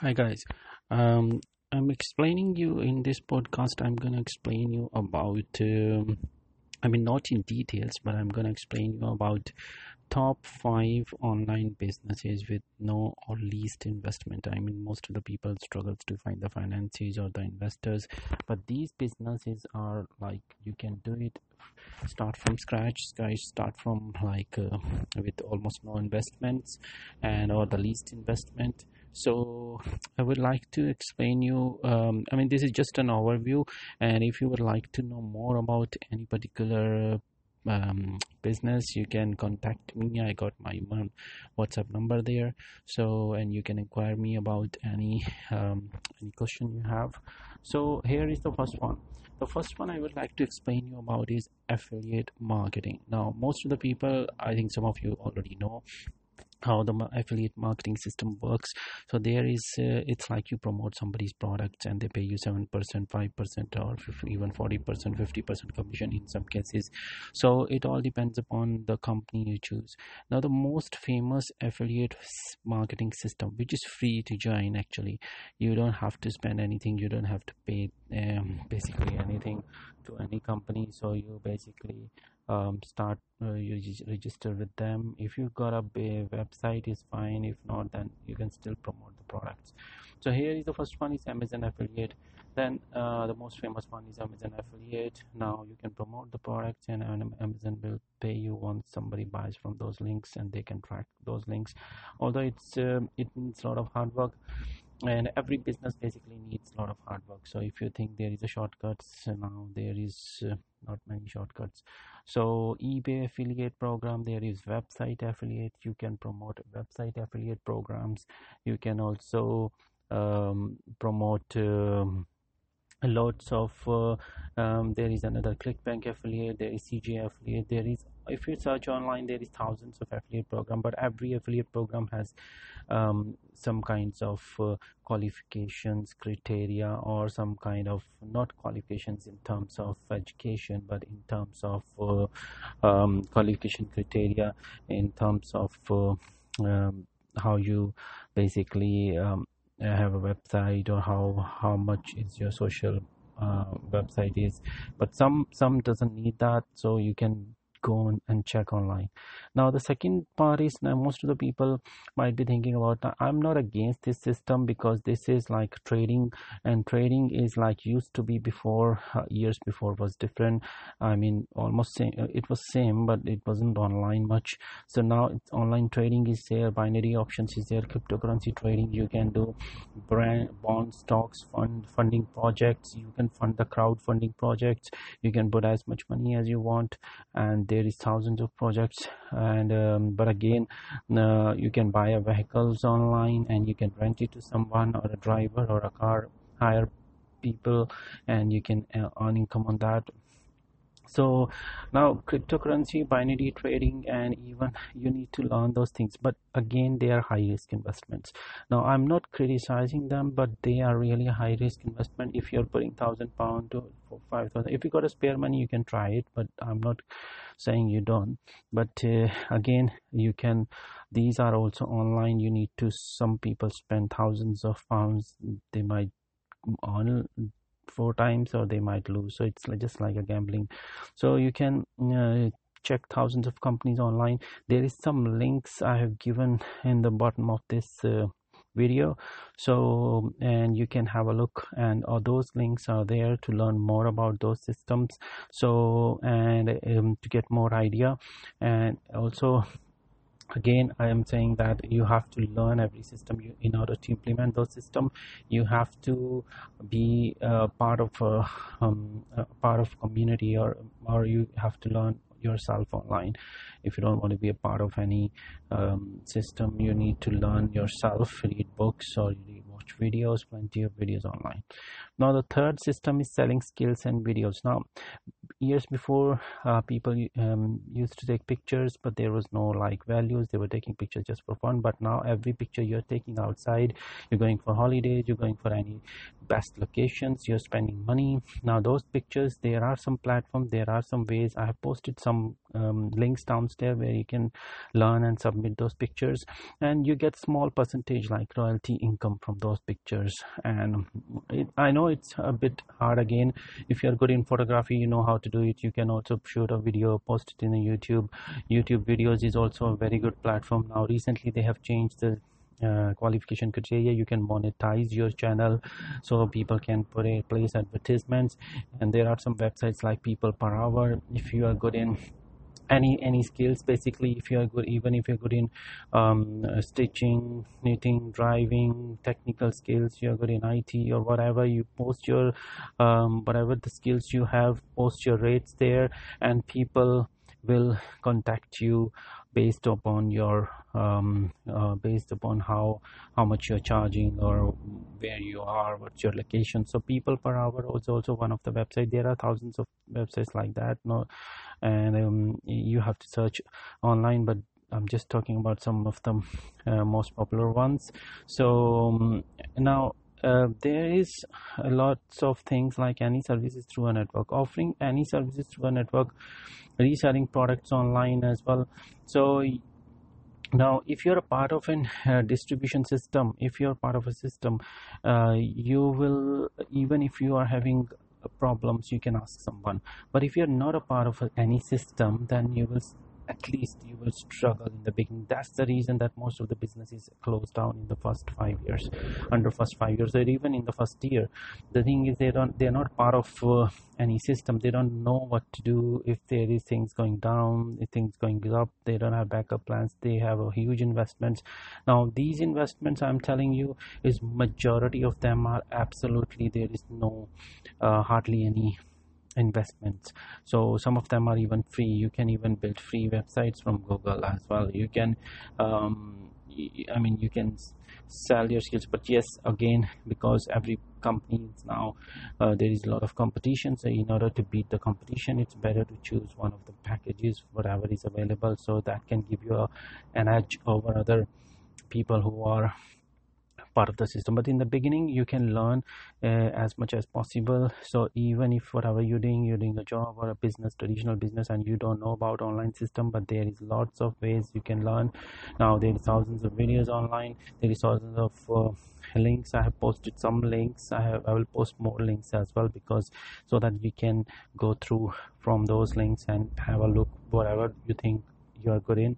Hi guys. Um, I'm explaining you in this podcast. I'm gonna explain you about. Um, I mean, not in details, but I'm gonna explain you about top five online businesses with no or least investment. I mean, most of the people struggles to find the finances or the investors, but these businesses are like you can do it. Start from scratch, guys. Start from like uh, with almost no investments and or the least investment so i would like to explain you um, i mean this is just an overview and if you would like to know more about any particular um, business you can contact me. I got my whatsapp number there. So and you can inquire me about any um, any question you have. So here is the first one. The first one i would like to explain you about is affiliate marketing. Now most of the people i think some of you already know how the affiliate marketing system works. So there is uh, it's like you promote somebody's products and they pay you 7% 5% or even 40% 50% commission in some cases. So it all depends upon the company you choose. Now the most famous affiliate marketing system which is free to join actually you don't have to spend anything you don't have to pay um, basically anything to any company. So you basically um, start uh, you register with them. If you've got a website is fine. If not then you can still promote the products. So here is the first one is amazon affiliate. Then uh, the most famous one is amazon affiliate. Now you can promote the products and amazon will pay you once somebody buys from those links and they can track those links. Although it's uh, it needs a lot of hard work and every business basically needs a lot of hard work. So if you think there is a shortcuts now there is uh, not many shortcuts. So ebay affiliate program there is website affiliate. You can promote website affiliate programs. You can also um, promote um, lots of uh, um, there is another clickbank affiliate there is cj affiliate there is if you search online there is thousands of affiliate program but every affiliate program has um, some kinds of uh, qualifications criteria or some kind of not qualifications in terms of education but in terms of uh, um, qualification criteria in terms of uh, um, how you basically um, have a website or how how much is your social uh, website is. But some some doesn't need that so you can go and check online. Now the second part is now most of the people might be thinking about i'm not against this system because this is like trading and trading is like used to be before uh, years before was different. I mean almost same uh, it was same but it wasn't online much. So now online trading is there binary options is there cryptocurrency trading you can do brand bond stocks fund funding projects you can fund the crowdfunding projects you can put as much money as you want and there is thousands of projects. And um, but again uh, you can buy a vehicles online and you can rent it to someone or a driver or a car hire people and you can uh, earn income on that. So now cryptocurrency binary trading and even you need to learn those things. But again they are high risk investments. Now i'm not criticizing them but they are really high risk investment. If you're putting thousand pound to five thousand if you got a spare money you can try it but i'm not saying you don't but uh, again you can these are also online. You need to some people spend thousands of pounds. They might on four times or they might lose. So it's just like a gambling. So you can uh, check thousands of companies online. There is some links i have given in the bottom of this uh, video. So and you can have a look and all those links are there to learn more about those systems. So and um, to get more idea. And also again i am saying that you have to learn every system you, in order to implement those system. You have to be a part of a, um, a part of community or or you have to learn yourself online. If you don't want to be a part of any um, system you need to learn yourself. Read books or watch videos plenty of videos online. Now the third system is selling skills and videos. Now years before uh, people um, used to take pictures but there was no like values. They were taking pictures just for fun. But now every picture you're taking outside you're going for holidays you're going for any best locations you're spending money. Now those pictures there are some platforms there are some ways. I have posted some um, links downstairs where you can learn and submit those pictures. And you get small percentage like royalty income from those pictures. And it, i know it's a bit hard again. If you're good in photography you know how to do it. You can also shoot a video post it in a youtube. Youtube videos is also a very good platform. Now recently they have changed the uh, qualification criteria. You can monetize your channel so people can put a place advertisements. And there are some websites like people per hour. If you are good in any any skills. Basically if you are good even if you're good in um, uh, stitching knitting driving technical skills you're good in IT or whatever you post your um, whatever the skills you have post your rates there and people will contact you based upon your um, uh, based upon how how much you're charging or where you are what's your location. So people per hour is also one of the website there are thousands of websites like that. No and um, you have to search online but I'm just talking about some of the uh, most popular ones. So um, now uh, there is lots of things like any services through a network. Offering any services through a network reselling products online as well. So now if you're a part of a uh, distribution system if you're part of a system uh, you will even if you are having problems you can ask someone. But if you're not a part of any system then you will at least you will struggle in the beginning. That's the reason that most of the businesses close down in the first five years under first five years or even in the first year. The thing is they don't they're not part of uh, any system. They don't know what to do. If there is things going down if things going up they don't have backup plans. They have a huge investments. Now these investments i'm telling you is majority of them are absolutely there is no uh, hardly any investments. So some of them are even free. You can even build free websites from google as well. You can um, i mean you can sell your skills. But yes again because every company now uh, there is a lot of competition so in order to beat the competition it's better to choose one of the packages whatever is available so that can give you a, an edge over other people who are part of the system. But in the beginning you can learn uh, as much as possible. So even if whatever you're doing you're doing a job or a business traditional business and you don't know about online system but there is lots of ways you can learn. Now there is thousands of videos online. There is thousands of uh, links. I have posted some links. I have i will post more links as well because so that we can go through from those links and have a look whatever you think you are good in.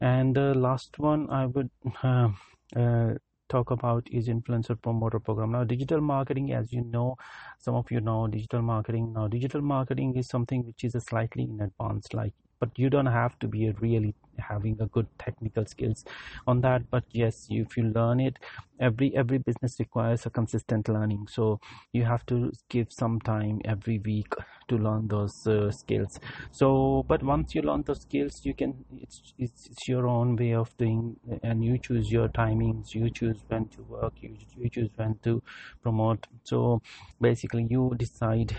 And the last one i would uh, uh, talk about is influencer promoter program. Now digital marketing as you know some of you know digital marketing. Now digital marketing is something which is a slightly in advance like but you don't have to be really having a good technical skills on that. But yes if you learn it every every business requires a consistent learning. So you have to give some time every week to learn those uh, skills. So but once you learn those skills you can it's, it's, it's your own way of doing and you choose your timings you choose when to work you, you choose when to promote. So basically you decide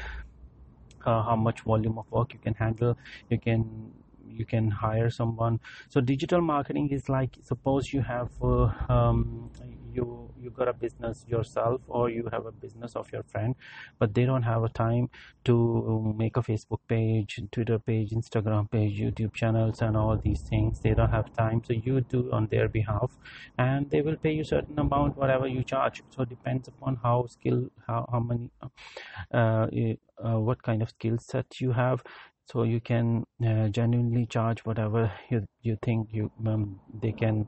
uh, how much volume of work you can handle. You can you can hire someone. So digital marketing is like suppose you have uh, um, you you got a business yourself or you have a business of your friend but they don't have a time to make a facebook page twitter page instagram page youtube channels and all these things. They don't have time so you do on their behalf and they will pay you certain amount whatever you charge. So depends upon how skill how, how many uh, uh, what kind of skill set you have. So you can uh, genuinely charge whatever you, you think you um, they can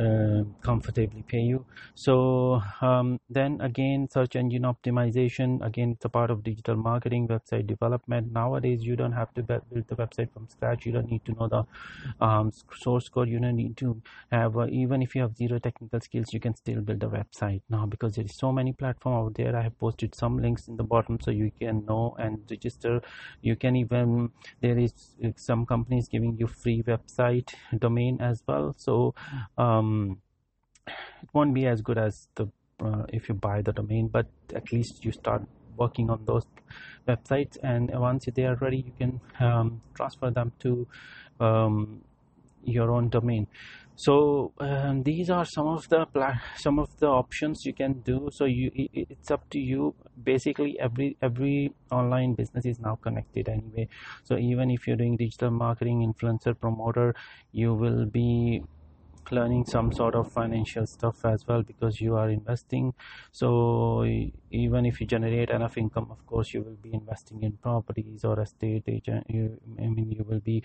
uh, comfortably pay you. So um, then again search engine optimization. Again it's a part of digital marketing website development. Nowadays you don't have to build the website from scratch. You don't need to know the um, source code. You don't need to have uh, even if you have zero technical skills you can still build a website now because there is so many platforms out there. I have posted some links in the bottom so you can know and register. You can even there is uh, some companies giving you free website domain as well. So um, um, it won't be as good as the uh, if you buy the domain but at least you start working on those websites. And once they are ready you can um, transfer them to um, your own domain. So um, these are some of the some of the options you can do. So you it's up to you. Basically every every online business is now connected anyway. So even if you're doing digital marketing influencer promoter you will be learning some sort of financial stuff as well because you are investing. So even if you generate enough income of course you will be investing in properties or estate agent you i mean you will be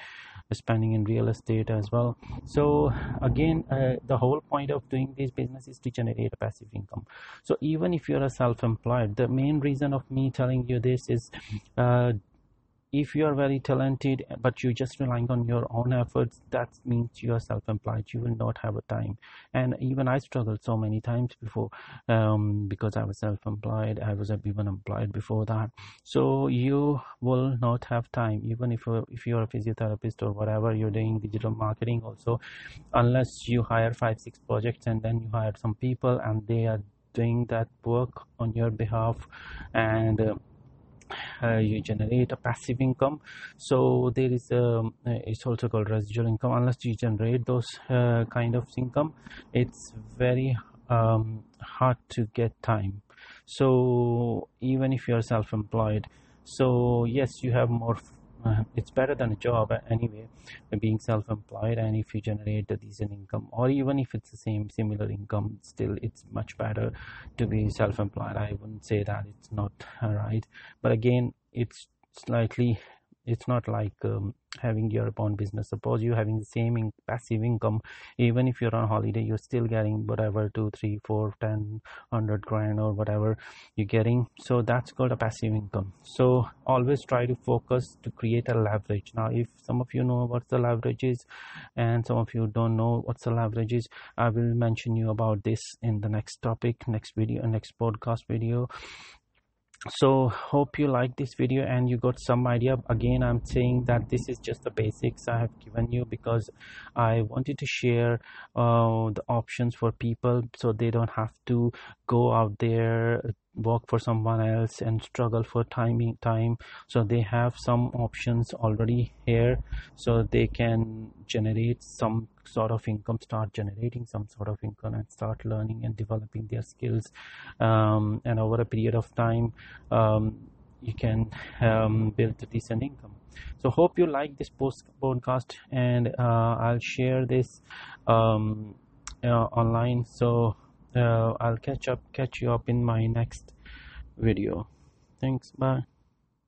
spending in real estate as well. So again uh, the whole point of doing this business is to generate a passive income. So even if you're a self-employed the main reason of me telling you this is uh, if you are very talented but you're just relying on your own efforts that means you are self-employed. You will not have a time. And even i struggled so many times before um, because i was self-employed. I was even employed before that. So you will not have time. Even if you're, if you're a physiotherapist or whatever you're doing digital marketing also unless you hire five six projects and then you hire some people and they are doing that work on your behalf and uh, uh, you generate a passive income. So there is a um, it's also called residual income. Unless you generate those uh, kind of income it's very um, hard to get time. So even if you're self-employed so yes you have more uh, it's better than a job anyway being self-employed and if you generate a decent income or even if it's the same similar income still it's much better to be self-employed. I wouldn't say that it's not right. But again it's slightly it's not like um, having your own business. Suppose you're having the same in passive income even if you're on holiday you're still getting whatever two three four ten hundred grand or whatever you're getting. So that's called a passive income. So always try to focus to create a leverage. Now if some of you know what the leverage is and some of you don't know what's the leverage is i will mention you about this in the next topic next video next podcast video so hope you like this video and you got some idea. Again i'm saying that this is just the basics i have given you because i wanted to share uh, the options for people so they don't have to go out there work for someone else and struggle for timing time. So they have some options already here so they can generate some sort of income start generating some sort of income and start learning and developing their skills um, and over a period of time um, you can um, build a decent income. So hope you like this post podcast and uh, i'll share this um, uh, online. So uh, I'll catch up catch you up in my next video. Thanks. Bye